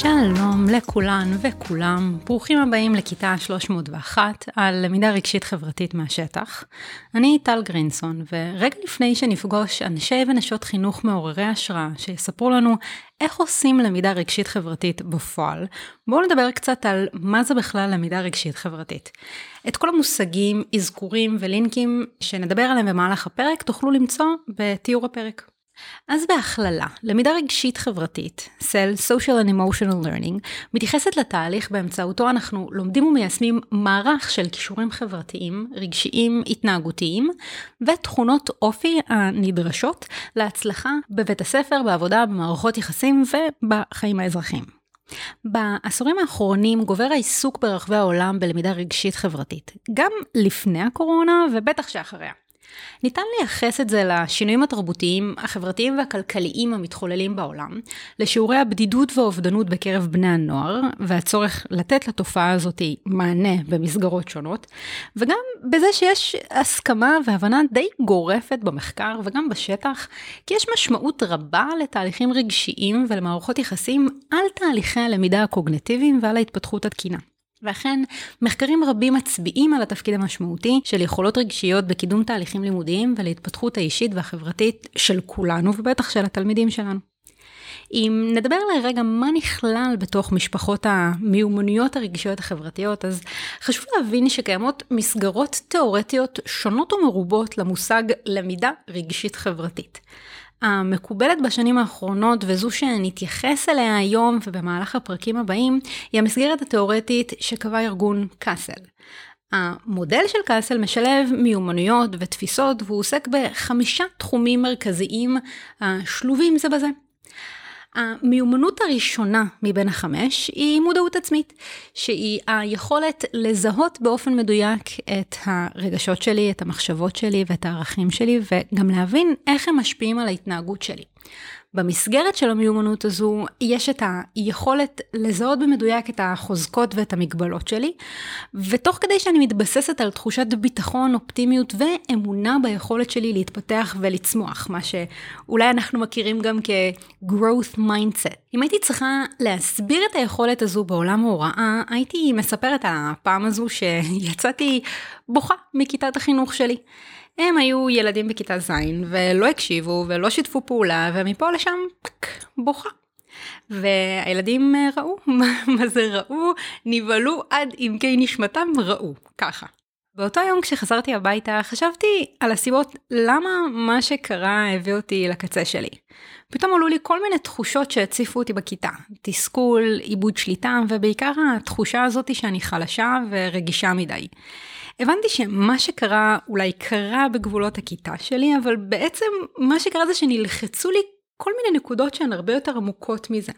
שלום לכולן וכולם, ברוכים הבאים לכיתה 301 על למידה רגשית חברתית מהשטח. אני טל גרינסון, ורגע לפני שנפגוש אנשי ונשות חינוך מעוררי השראה שיספרו לנו איך עושים למידה רגשית חברתית בפועל, בואו נדבר קצת על מה זה בכלל למידה רגשית חברתית. את כל המושגים, אזכורים ולינקים שנדבר עליהם במהלך הפרק תוכלו למצוא בתיאור הפרק. אז בהכללה, למידה רגשית חברתית, SEL, Social and Emotional Learning, מתייחסת לתהליך באמצעותו אנחנו לומדים ומיישמים מערך של כישורים חברתיים, רגשיים, התנהגותיים, ותכונות אופי הנדרשות להצלחה בבית הספר, בעבודה, במערכות יחסים ובחיים האזרחיים. בעשורים האחרונים גובר העיסוק ברחבי העולם בלמידה רגשית חברתית, גם לפני הקורונה ובטח שאחריה. ניתן לייחס את זה לשינויים התרבותיים, החברתיים והכלכליים המתחוללים בעולם, לשיעורי הבדידות והאובדנות בקרב בני הנוער, והצורך לתת לתופעה הזאת מענה במסגרות שונות, וגם בזה שיש הסכמה והבנה די גורפת במחקר וגם בשטח, כי יש משמעות רבה לתהליכים רגשיים ולמערכות יחסים על תהליכי הלמידה הקוגנטיביים ועל ההתפתחות התקינה. ואכן, מחקרים רבים מצביעים על התפקיד המשמעותי של יכולות רגשיות בקידום תהליכים לימודיים ולהתפתחות האישית והחברתית של כולנו, ובטח של התלמידים שלנו. אם נדבר לרגע מה נכלל בתוך משפחות המיומנויות הרגשיות החברתיות, אז חשוב להבין שקיימות מסגרות תאורטיות שונות ומרובות למושג למידה רגשית חברתית. המקובלת בשנים האחרונות וזו שנתייחס אליה היום ובמהלך הפרקים הבאים, היא המסגרת התאורטית שקבע ארגון קאסל. המודל של קאסל משלב מיומנויות ותפיסות והוא עוסק בחמישה תחומים מרכזיים השלובים זה בזה. המיומנות הראשונה מבין החמש היא מודעות עצמית, שהיא היכולת לזהות באופן מדויק את הרגשות שלי, את המחשבות שלי ואת הערכים שלי, וגם להבין איך הם משפיעים על ההתנהגות שלי. במסגרת של המיומנות הזו יש את היכולת לזהות במדויק את החוזקות ואת המגבלות שלי, ותוך כדי שאני מתבססת על תחושת ביטחון, אופטימיות ואמונה ביכולת שלי להתפתח ולצמוח, מה שאולי אנחנו מכירים גם כ-growth mindset. אם הייתי צריכה להסביר את היכולת הזו בעולם ההוראה, הייתי מספרת על הפעם הזו שיצאתי בוכה מכיתת החינוך שלי. הם היו ילדים בכיתה ז' ולא הקשיבו ולא שיתפו פעולה ומפה לשם פק, בוכה. והילדים אה, ראו, מה זה ראו? נבהלו עד עמקי נשמתם ראו, ככה. באותו יום כשחזרתי הביתה חשבתי על הסיבות למה מה שקרה הביא אותי לקצה שלי. פתאום עלו לי כל מיני תחושות שהציפו אותי בכיתה. תסכול, עיבוד שליטה ובעיקר התחושה הזאתי שאני חלשה ורגישה מדי. הבנתי שמה שקרה אולי קרה בגבולות הכיתה שלי, אבל בעצם מה שקרה זה שנלחצו לי כל מיני נקודות שהן הרבה יותר עמוקות מזה.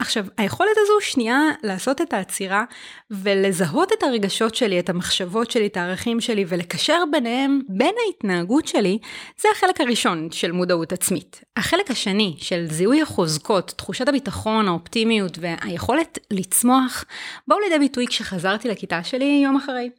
עכשיו, היכולת הזו שנייה לעשות את העצירה ולזהות את הרגשות שלי, את המחשבות שלי, את הערכים שלי ולקשר ביניהם, בין ההתנהגות שלי, זה החלק הראשון של מודעות עצמית. החלק השני של זיהוי החוזקות, תחושת הביטחון, האופטימיות והיכולת לצמוח, באו לידי ביטוי כשחזרתי לכיתה שלי יום אחרי.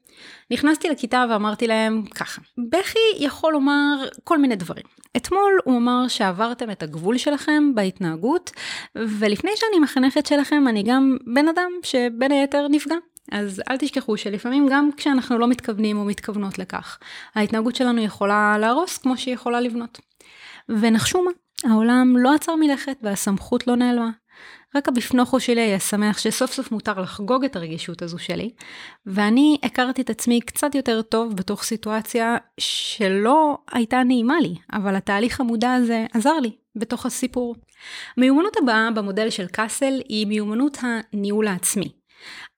נכנסתי לכיתה ואמרתי להם ככה, בכי יכול לומר כל מיני דברים. אתמול הוא אמר שעברתם את הגבול שלכם בהתנהגות, ולפני שאני מחנכת שלכם אני גם בן אדם שבין היתר נפגע. אז אל תשכחו שלפעמים גם כשאנחנו לא מתכוונים או מתכוונות לכך, ההתנהגות שלנו יכולה להרוס כמו שהיא יכולה לבנות. ונחשו מה, העולם לא עצר מלכת והסמכות לא נעלמה. רק הבפנוכו שלי היה שמח שסוף סוף מותר לחגוג את הרגישות הזו שלי, ואני הכרתי את עצמי קצת יותר טוב בתוך סיטואציה שלא הייתה נעימה לי, אבל התהליך המודע הזה עזר לי בתוך הסיפור. המיומנות הבאה במודל של קאסל היא מיומנות הניהול העצמי.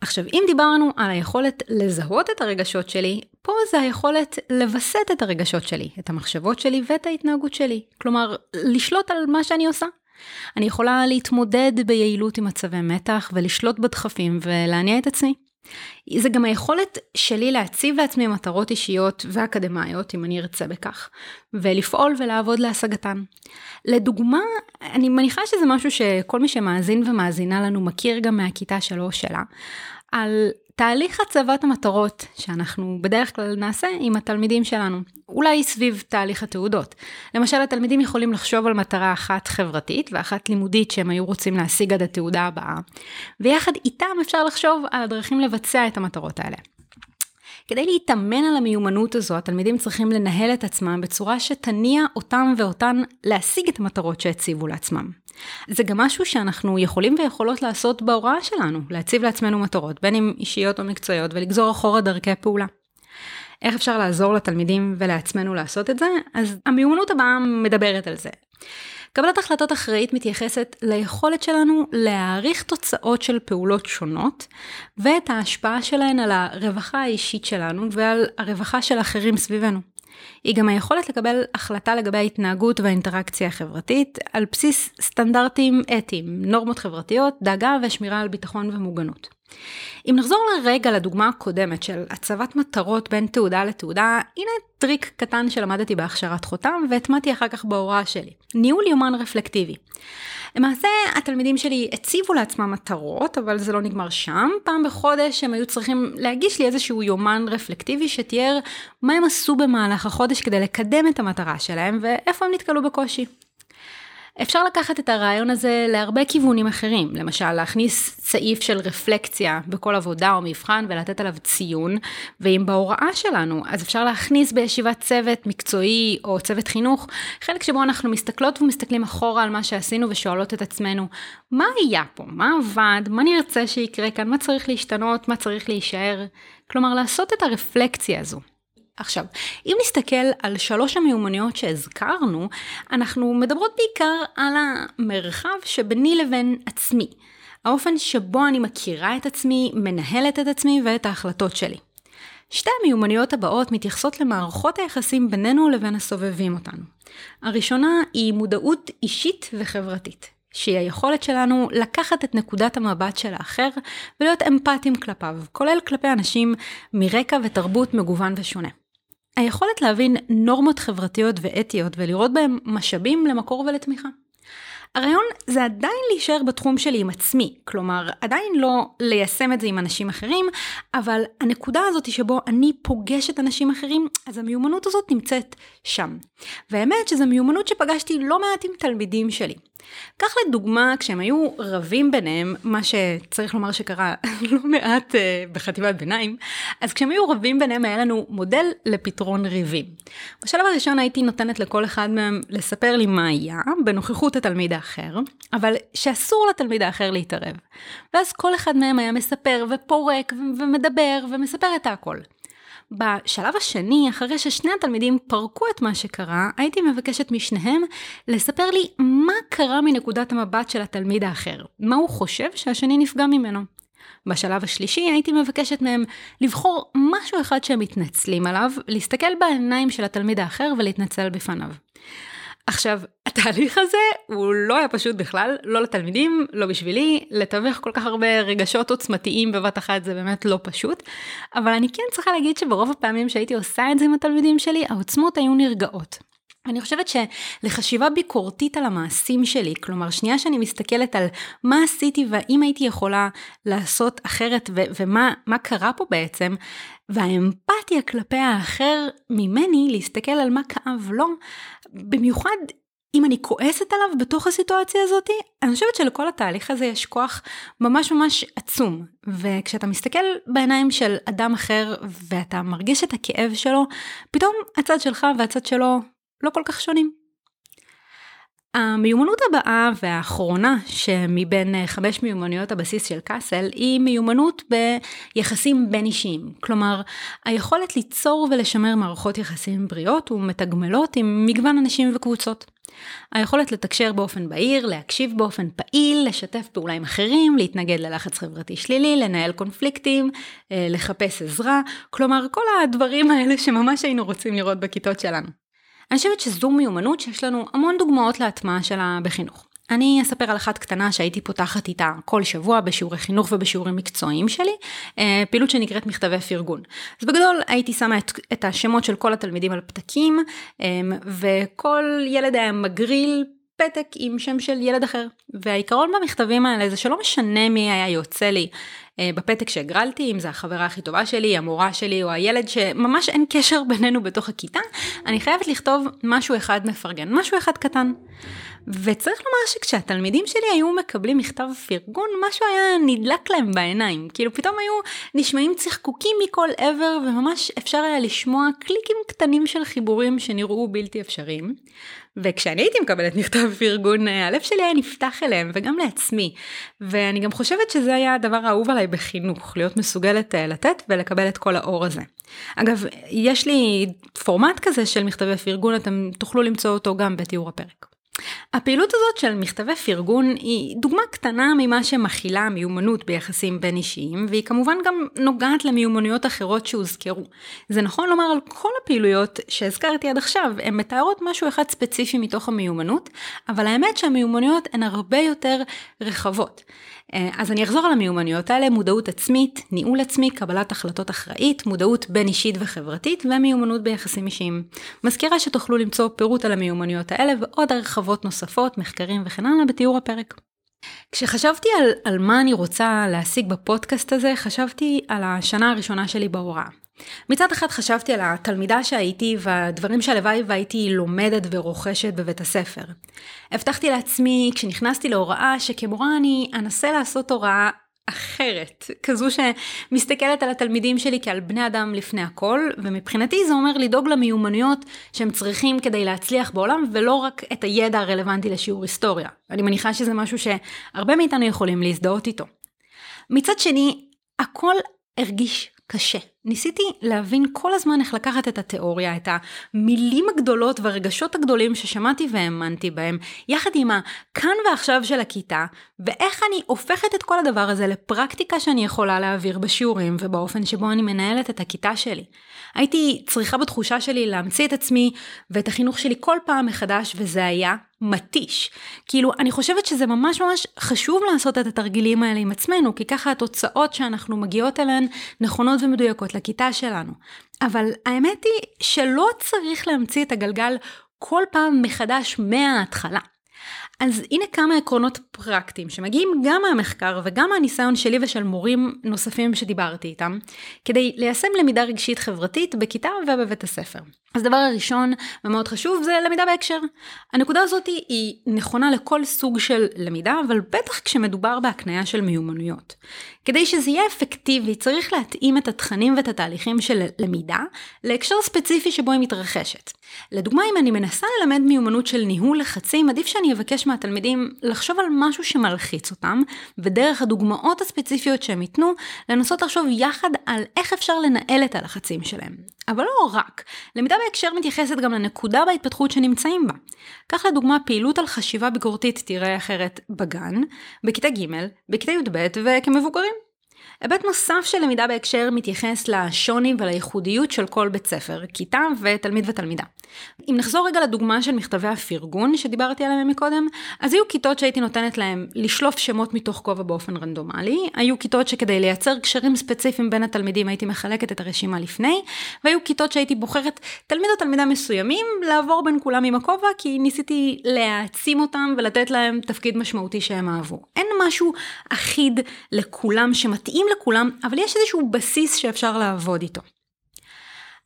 עכשיו, אם דיברנו על היכולת לזהות את הרגשות שלי, פה זה היכולת לווסת את הרגשות שלי, את המחשבות שלי ואת ההתנהגות שלי. כלומר, לשלוט על מה שאני עושה. אני יכולה להתמודד ביעילות עם מצבי מתח ולשלוט בדחפים ולהניע את עצמי. זה גם היכולת שלי להציב לעצמי מטרות אישיות ואקדמאיות, אם אני ארצה בכך, ולפעול ולעבוד להשגתן. לדוגמה, אני מניחה שזה משהו שכל מי שמאזין ומאזינה לנו מכיר גם מהכיתה שלו שלה, על תהליך הצבת המטרות שאנחנו בדרך כלל נעשה עם התלמידים שלנו, אולי סביב תהליך התעודות. למשל, התלמידים יכולים לחשוב על מטרה אחת חברתית ואחת לימודית שהם היו רוצים להשיג עד התעודה הבאה, ויחד איתם אפשר לחשוב על הדרכים לבצע את המטרות האלה. כדי להתאמן על המיומנות הזו, התלמידים צריכים לנהל את עצמם בצורה שתניע אותם ואותן להשיג את המטרות שהציבו לעצמם. זה גם משהו שאנחנו יכולים ויכולות לעשות בהוראה שלנו, להציב לעצמנו מטרות, בין אם אישיות או מקצועיות, ולגזור אחורה דרכי פעולה. איך אפשר לעזור לתלמידים ולעצמנו לעשות את זה? אז המיומנות הבאה מדברת על זה. קבלת החלטות אחראית מתייחסת ליכולת שלנו להעריך תוצאות של פעולות שונות ואת ההשפעה שלהן על הרווחה האישית שלנו ועל הרווחה של אחרים סביבנו. היא גם היכולת לקבל החלטה לגבי ההתנהגות והאינטראקציה החברתית על בסיס סטנדרטים אתיים, נורמות חברתיות, דאגה ושמירה על ביטחון ומוגנות. אם נחזור לרגע לדוגמה הקודמת של הצבת מטרות בין תעודה לתעודה, הנה טריק קטן שלמדתי בהכשרת חותם והטמעתי אחר כך בהוראה שלי. ניהול יומן רפלקטיבי. למעשה התלמידים שלי הציבו לעצמם מטרות, אבל זה לא נגמר שם. פעם בחודש הם היו צריכים להגיש לי איזשהו יומן רפלקטיבי שתיאר מה הם עשו במהלך החודש כדי לקדם את המטרה שלהם ואיפה הם נתקלו בקושי. אפשר לקחת את הרעיון הזה להרבה כיוונים אחרים, למשל להכניס סעיף של רפלקציה בכל עבודה או מבחן ולתת עליו ציון, ואם בהוראה שלנו, אז אפשר להכניס בישיבת צוות מקצועי או צוות חינוך, חלק שבו אנחנו מסתכלות ומסתכלים אחורה על מה שעשינו ושואלות את עצמנו, מה היה פה? מה עבד? מה נרצה שיקרה כאן? מה צריך להשתנות? מה צריך להישאר? כלומר, לעשות את הרפלקציה הזו. עכשיו, אם נסתכל על שלוש המיומנויות שהזכרנו, אנחנו מדברות בעיקר על המרחב שביני לבין עצמי. האופן שבו אני מכירה את עצמי, מנהלת את עצמי ואת ההחלטות שלי. שתי המיומנויות הבאות מתייחסות למערכות היחסים בינינו לבין הסובבים אותנו. הראשונה היא מודעות אישית וחברתית, שהיא היכולת שלנו לקחת את נקודת המבט של האחר ולהיות אמפתיים כלפיו, כולל כלפי אנשים מרקע ותרבות מגוון ושונה. היכולת להבין נורמות חברתיות ואתיות ולראות בהם משאבים למקור ולתמיכה. הרעיון זה עדיין להישאר בתחום שלי עם עצמי, כלומר עדיין לא ליישם את זה עם אנשים אחרים, אבל הנקודה הזאת שבו אני פוגשת אנשים אחרים, אז המיומנות הזאת נמצאת שם. והאמת שזו מיומנות שפגשתי לא מעט עם תלמידים שלי. קח לדוגמה, כשהם היו רבים ביניהם, מה שצריך לומר שקרה לא מעט uh, בחטיבת ביניים, אז כשהם היו רבים ביניהם היה לנו מודל לפתרון ריבים. בשלב הראשון הייתי נותנת לכל אחד מהם לספר לי מה היה, בנוכחות התלמיד האחר, אבל שאסור לתלמיד האחר להתערב. ואז כל אחד מהם היה מספר ופורק ומדבר ומספר את הכל. בשלב השני, אחרי ששני התלמידים פרקו את מה שקרה, הייתי מבקשת משניהם לספר לי מה קרה מנקודת המבט של התלמיד האחר, מה הוא חושב שהשני נפגע ממנו. בשלב השלישי הייתי מבקשת מהם לבחור משהו אחד שהם מתנצלים עליו, להסתכל בעיניים של התלמיד האחר ולהתנצל בפניו. עכשיו, התהליך הזה הוא לא היה פשוט בכלל, לא לתלמידים, לא בשבילי, לתווך כל כך הרבה רגשות עוצמתיים בבת אחת זה באמת לא פשוט, אבל אני כן צריכה להגיד שברוב הפעמים שהייתי עושה את זה עם התלמידים שלי, העוצמות היו נרגעות. אני חושבת שלחשיבה ביקורתית על המעשים שלי, כלומר שנייה שאני מסתכלת על מה עשיתי והאם הייתי יכולה לעשות אחרת ו- ומה קרה פה בעצם, והאמפתיה כלפי האחר ממני, להסתכל על מה כאב לו, במיוחד אם אני כועסת עליו בתוך הסיטואציה הזאת, אני חושבת שלכל התהליך הזה יש כוח ממש ממש עצום. וכשאתה מסתכל בעיניים של אדם אחר ואתה מרגיש את הכאב שלו, פתאום הצד שלך והצד שלו לא כל כך שונים. המיומנות הבאה והאחרונה שמבין אה, חמש מיומנויות הבסיס של קאסל היא מיומנות ביחסים בין אישיים. כלומר, היכולת ליצור ולשמר מערכות יחסים בריאות ומתגמלות עם מגוון אנשים וקבוצות. היכולת לתקשר באופן בהיר, להקשיב באופן פעיל, לשתף פעולה עם אחרים, להתנגד ללחץ חברתי שלילי, לנהל קונפליקטים, אה, לחפש עזרה, כלומר כל הדברים האלה שממש היינו רוצים לראות בכיתות שלנו. אני חושבת שזו מיומנות שיש לנו המון דוגמאות להטמעה שלה בחינוך. אני אספר על אחת קטנה שהייתי פותחת איתה כל שבוע בשיעורי חינוך ובשיעורים מקצועיים שלי, אה, פעילות שנקראת מכתבי פרגון. אז בגדול הייתי שמה את, את השמות של כל התלמידים על פתקים, אה, וכל ילד היה מגריל פתק עם שם של ילד אחר. והעיקרון במכתבים האלה זה שלא משנה מי היה יוצא לי אה, בפתק שהגרלתי, אם זה החברה הכי טובה שלי, המורה שלי או הילד שממש אין קשר בינינו בתוך הכיתה, אני חייבת לכתוב משהו אחד מפרגן, משהו אחד קטן. וצריך לומר שכשהתלמידים שלי היו מקבלים מכתב פרגון, משהו היה נדלק להם בעיניים. כאילו פתאום היו נשמעים צחקוקים מכל עבר, וממש אפשר היה לשמוע קליקים קטנים של חיבורים שנראו בלתי אפשריים. וכשאני הייתי מקבלת מכתב פרגון, הלב שלי היה נפתח אליהם, וגם לעצמי. ואני גם חושבת שזה היה הדבר האהוב עליי בחינוך, להיות מסוגלת אה, לתת ולקבל את כל האור הזה. אגב, יש לי פורמט כזה של מכתבי פרגון, אתם תוכלו למצוא אותו גם בתיאור הפרק. הפעילות הזאת של מכתבי פרגון היא דוגמה קטנה ממה שמכילה מיומנות ביחסים בין אישיים, והיא כמובן גם נוגעת למיומנויות אחרות שהוזכרו. זה נכון לומר על כל הפעילויות שהזכרתי עד עכשיו, הן מתארות משהו אחד ספציפי מתוך המיומנות, אבל האמת שהמיומנויות הן הרבה יותר רחבות. אה, אז אני אחזור על המיומנויות האלה, מודעות עצמית, ניהול עצמי, קבלת החלטות אחראית, מודעות בין אישית וחברתית ומיומנות ביחסים אישיים. מזכירה שתוכלו למצוא פירוט על המיומנויות האלה ועוד הרחבות נוספות, מחקרים וכן הלאה בתיאור הפרק. כשחשבתי על, על מה אני רוצה להשיג בפודקאסט הזה, חשבתי על השנה הראשונה שלי בהוראה. מצד אחד חשבתי על התלמידה שהייתי והדברים שהלוואי והייתי לומדת ורוכשת בבית הספר. הבטחתי לעצמי כשנכנסתי להוראה שכמורה אני אנסה לעשות הוראה אחרת, כזו שמסתכלת על התלמידים שלי כעל בני אדם לפני הכל, ומבחינתי זה אומר לדאוג למיומנויות שהם צריכים כדי להצליח בעולם, ולא רק את הידע הרלוונטי לשיעור היסטוריה. אני מניחה שזה משהו שהרבה מאיתנו יכולים להזדהות איתו. מצד שני, הכל הרגיש קשה. ניסיתי להבין כל הזמן איך לקחת את התיאוריה, את המילים הגדולות והרגשות הגדולים ששמעתי והאמנתי בהם, יחד עם הכאן ועכשיו של הכיתה, ואיך אני הופכת את כל הדבר הזה לפרקטיקה שאני יכולה להעביר בשיעורים ובאופן שבו אני מנהלת את הכיתה שלי. הייתי צריכה בתחושה שלי להמציא את עצמי ואת החינוך שלי כל פעם מחדש, וזה היה מתיש. כאילו, אני חושבת שזה ממש ממש חשוב לעשות את התרגילים האלה עם עצמנו, כי ככה התוצאות שאנחנו מגיעות אליהן נכונות ומדויקות לכיתה שלנו. אבל האמת היא שלא צריך להמציא את הגלגל כל פעם מחדש מההתחלה. אז הנה כמה עקרונות פרקטיים שמגיעים גם מהמחקר וגם מהניסיון שלי ושל מורים נוספים שדיברתי איתם, כדי ליישם למידה רגשית חברתית בכיתה ובבית הספר. אז דבר הראשון ומאוד חשוב זה למידה בהקשר. הנקודה הזאת היא נכונה לכל סוג של למידה, אבל בטח כשמדובר בהקניה של מיומנויות. כדי שזה יהיה אפקטיבי צריך להתאים את התכנים ואת התהליכים של למידה להקשר ספציפי שבו היא מתרחשת. לדוגמה, אם אני מנסה ללמד מיומנות של ניהול לחצים, עדיף שאני אבקש מהתלמידים לחשוב על משהו שמלחיץ אותם, ודרך הדוגמאות הספציפיות שהם ייתנו, לנסות לחשוב יחד על איך אפשר לנהל את הלחצים שלהם. אבל לא רק, למידה בהקשר מתייחסת גם לנקודה בהתפתחות שנמצאים בה. כך לדוגמה פעילות על חשיבה ביקורתית תראה אחרת בגן, בכיתה ג', בכיתה י"ב וכמבוגרים. היבט נוסף של למידה בהקשר מתייחס לשוני ולייחודיות של כל בית ספר, כיתה ותלמיד ותלמידה. אם נחזור רגע לדוגמה של מכתבי הפרגון שדיברתי עליהם מקודם, אז היו כיתות שהייתי נותנת להם לשלוף שמות מתוך כובע באופן רנדומלי, היו כיתות שכדי לייצר קשרים ספציפיים בין התלמידים הייתי מחלקת את הרשימה לפני, והיו כיתות שהייתי בוחרת תלמיד או תלמידה מסוימים לעבור בין כולם עם הכובע, כי ניסיתי להעצים אותם ולתת להם תפקיד משמעותי שהם אהבו. אין משהו אחיד לכולם שמתאים לכולם, אבל יש איזשהו בסיס שאפשר לעבוד איתו.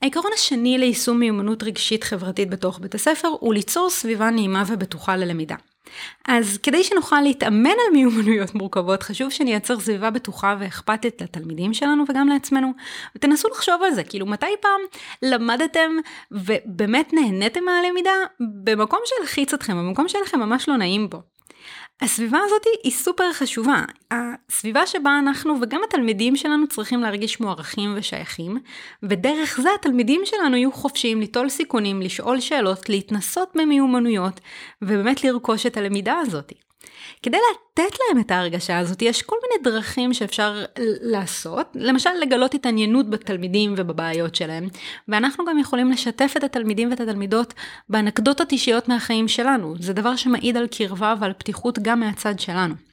העיקרון השני ליישום מיומנות רגשית חברתית בתוך בית הספר הוא ליצור סביבה נעימה ובטוחה ללמידה. אז כדי שנוכל להתאמן על מיומנויות מורכבות, חשוב שנייצר סביבה בטוחה ואכפתית לתלמידים שלנו וגם לעצמנו. ותנסו לחשוב על זה, כאילו מתי פעם למדתם ובאמת נהניתם מהלמידה במקום שהלחיץ אתכם, במקום שלכם ממש לא נעים בו. הסביבה הזאת היא סופר חשובה. הסביבה שבה אנחנו וגם התלמידים שלנו צריכים להרגיש מוערכים ושייכים, ודרך זה התלמידים שלנו יהיו חופשיים ליטול סיכונים, לשאול שאלות, להתנסות במיומנויות, ובאמת לרכוש את הלמידה הזאת. כדי לתת להם את ההרגשה הזאת, יש כל מיני דרכים שאפשר לעשות, למשל לגלות התעניינות בתלמידים ובבעיות שלהם, ואנחנו גם יכולים לשתף את התלמידים ואת התלמידות באנקדוטות אישיות מהחיים שלנו, זה דבר שמעיד על קרבה ועל פתיחות גם מהצד שלנו.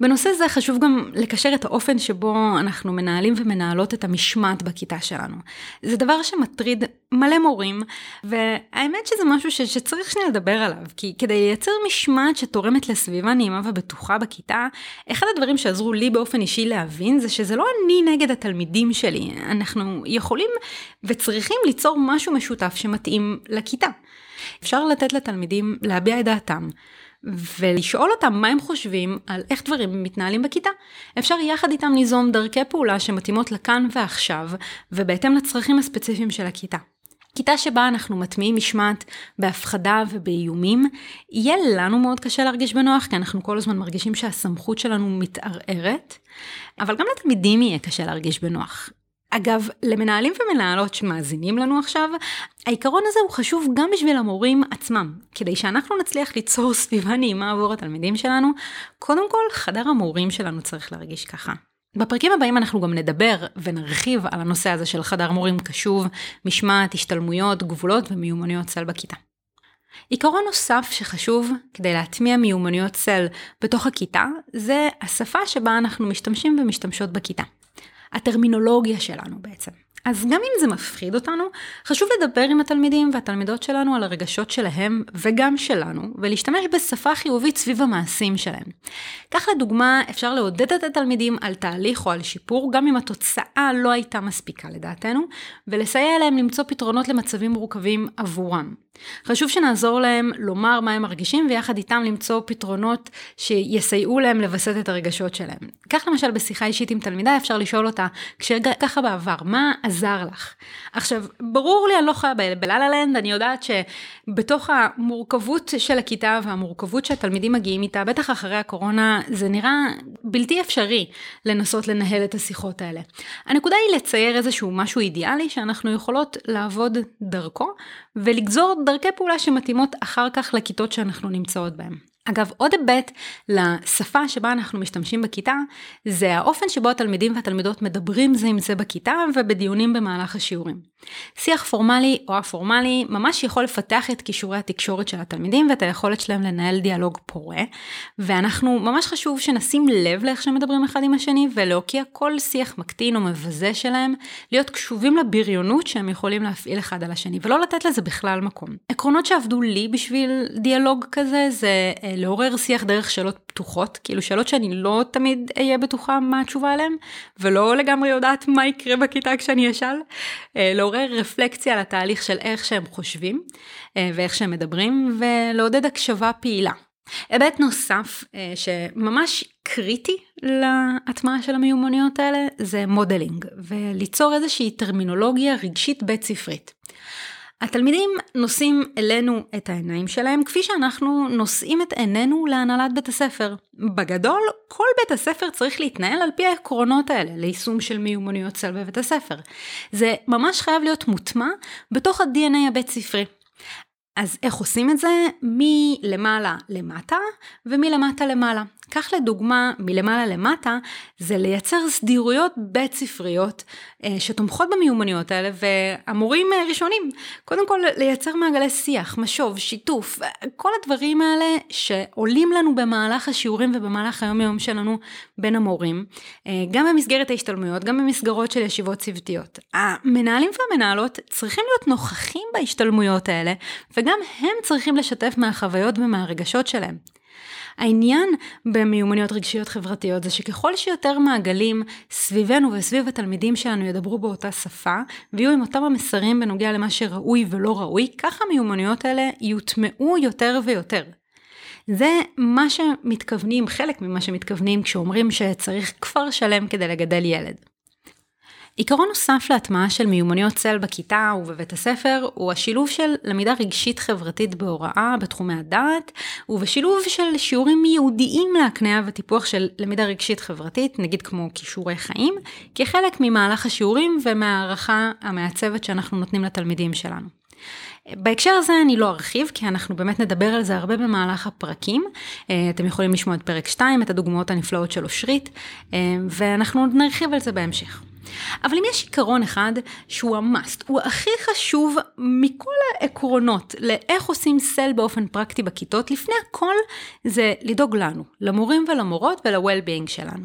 בנושא זה חשוב גם לקשר את האופן שבו אנחנו מנהלים ומנהלות את המשמעת בכיתה שלנו. זה דבר שמטריד מלא מורים, והאמת שזה משהו ש- שצריך שנייה לדבר עליו, כי כדי לייצר משמעת שתורמת לסביבה נעימה ובטוחה בכיתה, אחד הדברים שעזרו לי באופן אישי להבין זה שזה לא אני נגד התלמידים שלי, אנחנו יכולים וצריכים ליצור משהו משותף שמתאים לכיתה. אפשר לתת לתלמידים להביע את דעתם. ולשאול אותם מה הם חושבים על איך דברים מתנהלים בכיתה. אפשר יחד איתם ליזום דרכי פעולה שמתאימות לכאן ועכשיו, ובהתאם לצרכים הספציפיים של הכיתה. כיתה שבה אנחנו מטמיעים משמעת בהפחדה ובאיומים, יהיה לנו מאוד קשה להרגיש בנוח, כי אנחנו כל הזמן מרגישים שהסמכות שלנו מתערערת, אבל גם לתלמידים יהיה קשה להרגיש בנוח. אגב, למנהלים ומנהלות שמאזינים לנו עכשיו, העיקרון הזה הוא חשוב גם בשביל המורים עצמם. כדי שאנחנו נצליח ליצור סביבה נעימה עבור התלמידים שלנו, קודם כל חדר המורים שלנו צריך להרגיש ככה. בפרקים הבאים אנחנו גם נדבר ונרחיב על הנושא הזה של חדר מורים קשוב, משמעת, השתלמויות, גבולות ומיומנויות צל בכיתה. עיקרון נוסף שחשוב כדי להטמיע מיומנויות צל בתוך הכיתה, זה השפה שבה אנחנו משתמשים ומשתמשות בכיתה. הטרמינולוגיה שלנו בעצם. אז גם אם זה מפחיד אותנו, חשוב לדבר עם התלמידים והתלמידות שלנו על הרגשות שלהם וגם שלנו, ולהשתמש בשפה חיובית סביב המעשים שלהם. כך לדוגמה, אפשר לעודד את התלמידים על תהליך או על שיפור, גם אם התוצאה לא הייתה מספיקה לדעתנו, ולסייע להם למצוא פתרונות למצבים מורכבים עבורם. חשוב שנעזור להם לומר מה הם מרגישים ויחד איתם למצוא פתרונות שיסייעו להם לווסת את הרגשות שלהם. כך למשל בשיחה אישית עם תלמידה אפשר לשאול אותה, כשככה בעבר, מה עזר לך? עכשיו, ברור לי, אני לא חיה בלה לנד, אני יודעת שבתוך המורכבות של הכיתה והמורכבות שהתלמידים מגיעים איתה, בטח אחרי הקורונה, זה נראה בלתי אפשרי לנסות לנהל את השיחות האלה. הנקודה היא לצייר איזשהו משהו אידיאלי שאנחנו יכולות לעבוד דרכו ולגזור דרכי פעולה שמתאימות אחר כך לכיתות שאנחנו נמצאות בהן. אגב, עוד היבט לשפה שבה אנחנו משתמשים בכיתה, זה האופן שבו התלמידים והתלמידות מדברים זה עם זה בכיתה ובדיונים במהלך השיעורים. שיח פורמלי או הפורמלי ממש יכול לפתח את כישורי התקשורת של התלמידים ואת היכולת שלהם לנהל דיאלוג פורה, ואנחנו ממש חשוב שנשים לב לאיך שהם מדברים אחד עם השני ולהוקיע כל שיח מקטין או מבזה שלהם, להיות קשובים לבריונות שהם יכולים להפעיל אחד על השני ולא לתת לזה בכלל מקום. עקרונות שעבדו לי בשביל דיאלוג כזה זה אה, לעורר שיח דרך שאלות פתוחות, כאילו שאלות שאני לא תמיד אהיה בטוחה מה התשובה עליהן, ולא לגמרי יודעת מה יקרה בכיתה כשאני אשאל. אה, לעורר רפלקציה על התהליך של איך שהם חושבים אה, ואיך שהם מדברים, ולעודד הקשבה פעילה. היבט נוסף אה, שממש קריטי להטמעה של המיומנויות האלה זה modeling, וליצור איזושהי טרמינולוגיה רגשית בית ספרית. התלמידים נושאים אלינו את העיניים שלהם, כפי שאנחנו נושאים את עינינו להנהלת בית הספר. בגדול, כל בית הספר צריך להתנהל על פי העקרונות האלה ליישום של מיומנויות SEL בבית הספר. זה ממש חייב להיות מוטמע בתוך ה-DNA הבית ספרי. אז איך עושים את זה? מלמעלה למטה ומלמטה למעלה. כך לדוגמה, מלמעלה למטה, זה לייצר סדירויות בית ספריות אה, שתומכות במיומנויות האלה, והמורים אה, ראשונים, קודם כל לייצר מעגלי שיח, משוב, שיתוף, כל הדברים האלה שעולים לנו במהלך השיעורים ובמהלך היום יום שלנו בין המורים, אה, גם במסגרת ההשתלמויות, גם במסגרות של ישיבות צוותיות. המנהלים והמנהלות צריכים להיות נוכחים בהשתלמויות האלה, וגם הם צריכים לשתף מהחוויות ומהרגשות שלהם. העניין במיומנויות רגשיות חברתיות זה שככל שיותר מעגלים סביבנו וסביב התלמידים שלנו ידברו באותה שפה, ויהיו עם אותם המסרים בנוגע למה שראוי ולא ראוי, ככה המיומנויות האלה יוטמעו יותר ויותר. זה מה שמתכוונים, חלק ממה שמתכוונים כשאומרים שצריך כפר שלם כדי לגדל ילד. עיקרון נוסף להטמעה של מיומנויות צל בכיתה ובבית הספר הוא השילוב של למידה רגשית חברתית בהוראה בתחומי הדעת ובשילוב של שיעורים ייעודיים להקניה וטיפוח של למידה רגשית חברתית, נגיד כמו כישורי חיים, כחלק ממהלך השיעורים ומהערכה המעצבת שאנחנו נותנים לתלמידים שלנו. בהקשר הזה אני לא ארחיב, כי אנחנו באמת נדבר על זה הרבה במהלך הפרקים. אה, אתם יכולים לשמוע את פרק 2, את הדוגמאות הנפלאות של אושרית, אה, ואנחנו נרחיב על זה בהמשך. אבל אם יש עיקרון אחד שהוא המאסט, הוא הכי חשוב מכל העקרונות לאיך עושים סל באופן פרקטי בכיתות, לפני הכל זה לדאוג לנו, למורים ולמורות ול-well-being שלנו.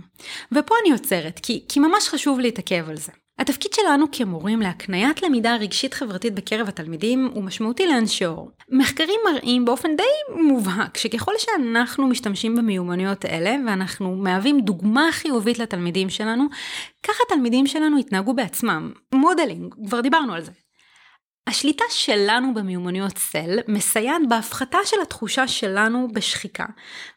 ופה אני עוצרת, כי, כי ממש חשוב להתעכב על זה. התפקיד שלנו כמורים להקניית למידה רגשית חברתית בקרב התלמידים הוא משמעותי לאין שיעור. מחקרים מראים באופן די מובהק שככל שאנחנו משתמשים במיומנויות אלה ואנחנו מהווים דוגמה חיובית לתלמידים שלנו, ככה התלמידים שלנו יתנהגו בעצמם. modeling, כבר דיברנו על זה. השליטה שלנו במיומנויות SEL מסייעת בהפחתה של התחושה שלנו בשחיקה,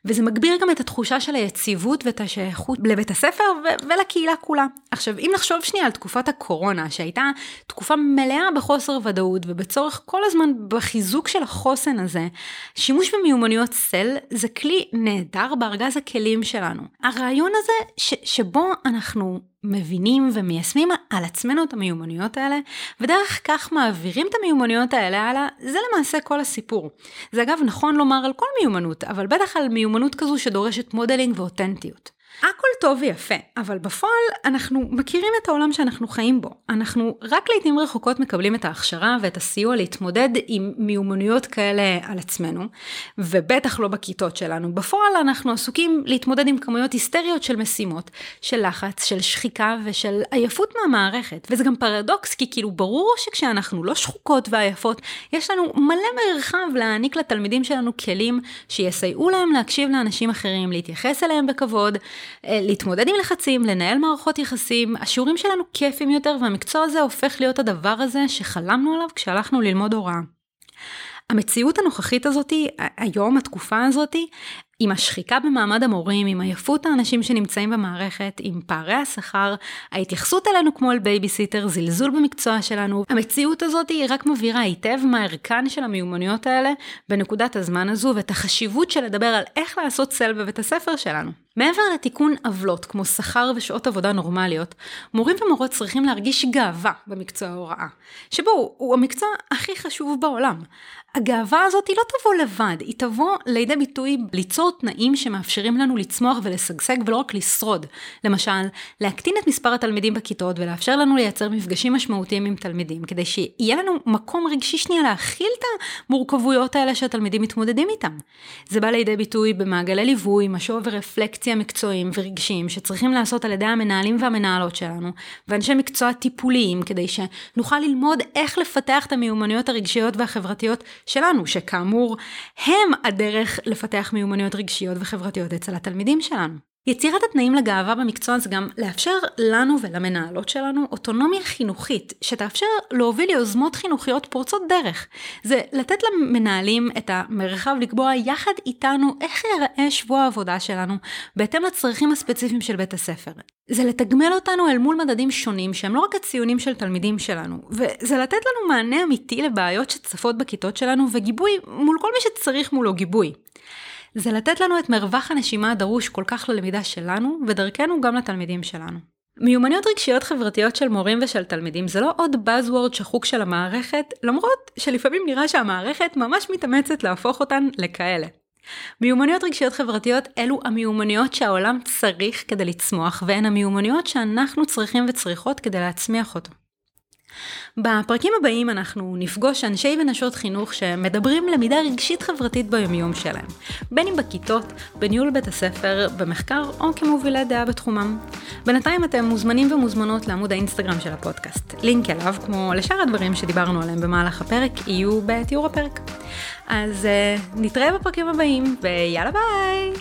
וזה מגביר גם את התחושה של היציבות ואת השייכות לבית הספר ו- ולקהילה כולה. עכשיו, אם נחשוב שנייה על תקופת הקורונה, שהייתה תקופה מלאה בחוסר ודאות ובצורך כל הזמן בחיזוק של החוסן הזה, שימוש במיומנויות SEL זה כלי נהדר בארגז הכלים שלנו. הרעיון הזה ש- שבו אנחנו מבינים ומיישמים על עצמנו את המיומנויות האלה, ודרך כך מעבירים את המיומנויות האלה הלאה, זה למעשה כל הסיפור. זה אגב נכון לומר על כל מיומנות, אבל בטח על מיומנות כזו שדורשת modeling ואותנטיות. הכל טוב ויפה, אבל בפועל אנחנו מכירים את העולם שאנחנו חיים בו. אנחנו רק לעיתים רחוקות מקבלים את ההכשרה ואת הסיוע להתמודד עם מיומנויות כאלה על עצמנו, ובטח לא בכיתות שלנו. בפועל אנחנו עסוקים להתמודד עם כמויות היסטריות של משימות, של לחץ, של שחיקה ושל עייפות מהמערכת. וזה גם פרדוקס, כי כאילו ברור שכשאנחנו לא שחוקות ועייפות, יש לנו מלא מרחב להעניק לתלמידים שלנו כלים שיסייעו להם להקשיב לאנשים אחרים, להתייחס אליהם בכבוד, להתמודד עם לחצים, לנהל מערכות יחסים, השיעורים שלנו כיפים יותר והמקצוע הזה הופך להיות הדבר הזה שחלמנו עליו כשהלכנו ללמוד הוראה. המציאות הנוכחית הזאתי, היום, התקופה הזאתי, עם השחיקה במעמד המורים, עם עייפות האנשים שנמצאים במערכת, עם פערי השכר, ההתייחסות אלינו כמו אל בייביסיטר, זלזול במקצוע שלנו, המציאות הזאת היא רק מבהירה היטב מה ערכן של המיומנויות האלה בנקודת הזמן הזו, ואת החשיבות של לדבר על איך לעשות SEL בבית הספר שלנו. מעבר לתיקון עוולות כמו שכר ושעות עבודה נורמליות, מורים ומורות צריכים להרגיש גאווה במקצוע ההוראה, שבו הוא המקצוע הכי חשוב בעולם. הגאווה הזאת היא לא תבוא לבד, היא תבוא לידי ביטוי ליצור תנאים שמאפשרים לנו לצמוח ולשגשג ולא רק לשרוד. למשל, להקטין את מספר התלמידים בכיתות ולאפשר לנו לייצר מפגשים משמעותיים עם תלמידים, כדי שיהיה לנו מקום רגשי שנייה להכיל את המורכבויות האלה שהתלמידים מתמודדים איתם. זה בא לידי ביטוי במעגלי ליווי, משוב ורפלקציה מקצועיים ורגשיים שצריכים לעשות על ידי המנהלים והמנהלות שלנו, ואנשי מקצוע טיפוליים, כדי שנוכל ללמוד איך לפתח את המיומנויות הרגשיות והחברתיות שלנו, שכאמור, הם הדרך לפתח מיומנויות רגשיות וחברתיות אצל התלמידים שלנו. יצירת התנאים לגאווה במקצוע זה גם לאפשר לנו ולמנהלות שלנו אוטונומיה חינוכית, שתאפשר להוביל יוזמות חינוכיות פורצות דרך. זה לתת למנהלים את המרחב לקבוע יחד איתנו איך ייראה שבוע העבודה שלנו, בהתאם לצרכים הספציפיים של בית הספר. זה לתגמל אותנו אל מול מדדים שונים שהם לא רק הציונים של תלמידים שלנו, וזה לתת לנו מענה אמיתי לבעיות שצפות בכיתות שלנו וגיבוי מול כל מי שצריך מולו גיבוי. זה לתת לנו את מרווח הנשימה הדרוש כל כך ללמידה שלנו, ודרכנו גם לתלמידים שלנו. מיומנויות רגשיות חברתיות של מורים ושל תלמידים זה לא עוד Buzzword שחוק של המערכת, למרות שלפעמים נראה שהמערכת ממש מתאמצת להפוך אותן לכאלה. מיומנויות רגשיות חברתיות אלו המיומנויות שהעולם צריך כדי לצמוח, והן המיומנויות שאנחנו צריכים וצריכות כדי להצמיח אותו. בפרקים הבאים אנחנו נפגוש אנשי ונשות חינוך שמדברים למידה רגשית חברתית ביומיום שלהם, בין אם בכיתות, בניהול בית הספר, במחקר או כמובילי דעה בתחומם. בינתיים אתם מוזמנים ומוזמנות לעמוד האינסטגרם של הפודקאסט. לינק אליו, כמו לשאר הדברים שדיברנו עליהם במהלך הפרק, יהיו בתיאור הפרק. אז uh, נתראה בפרקים הבאים, ויאללה ביי!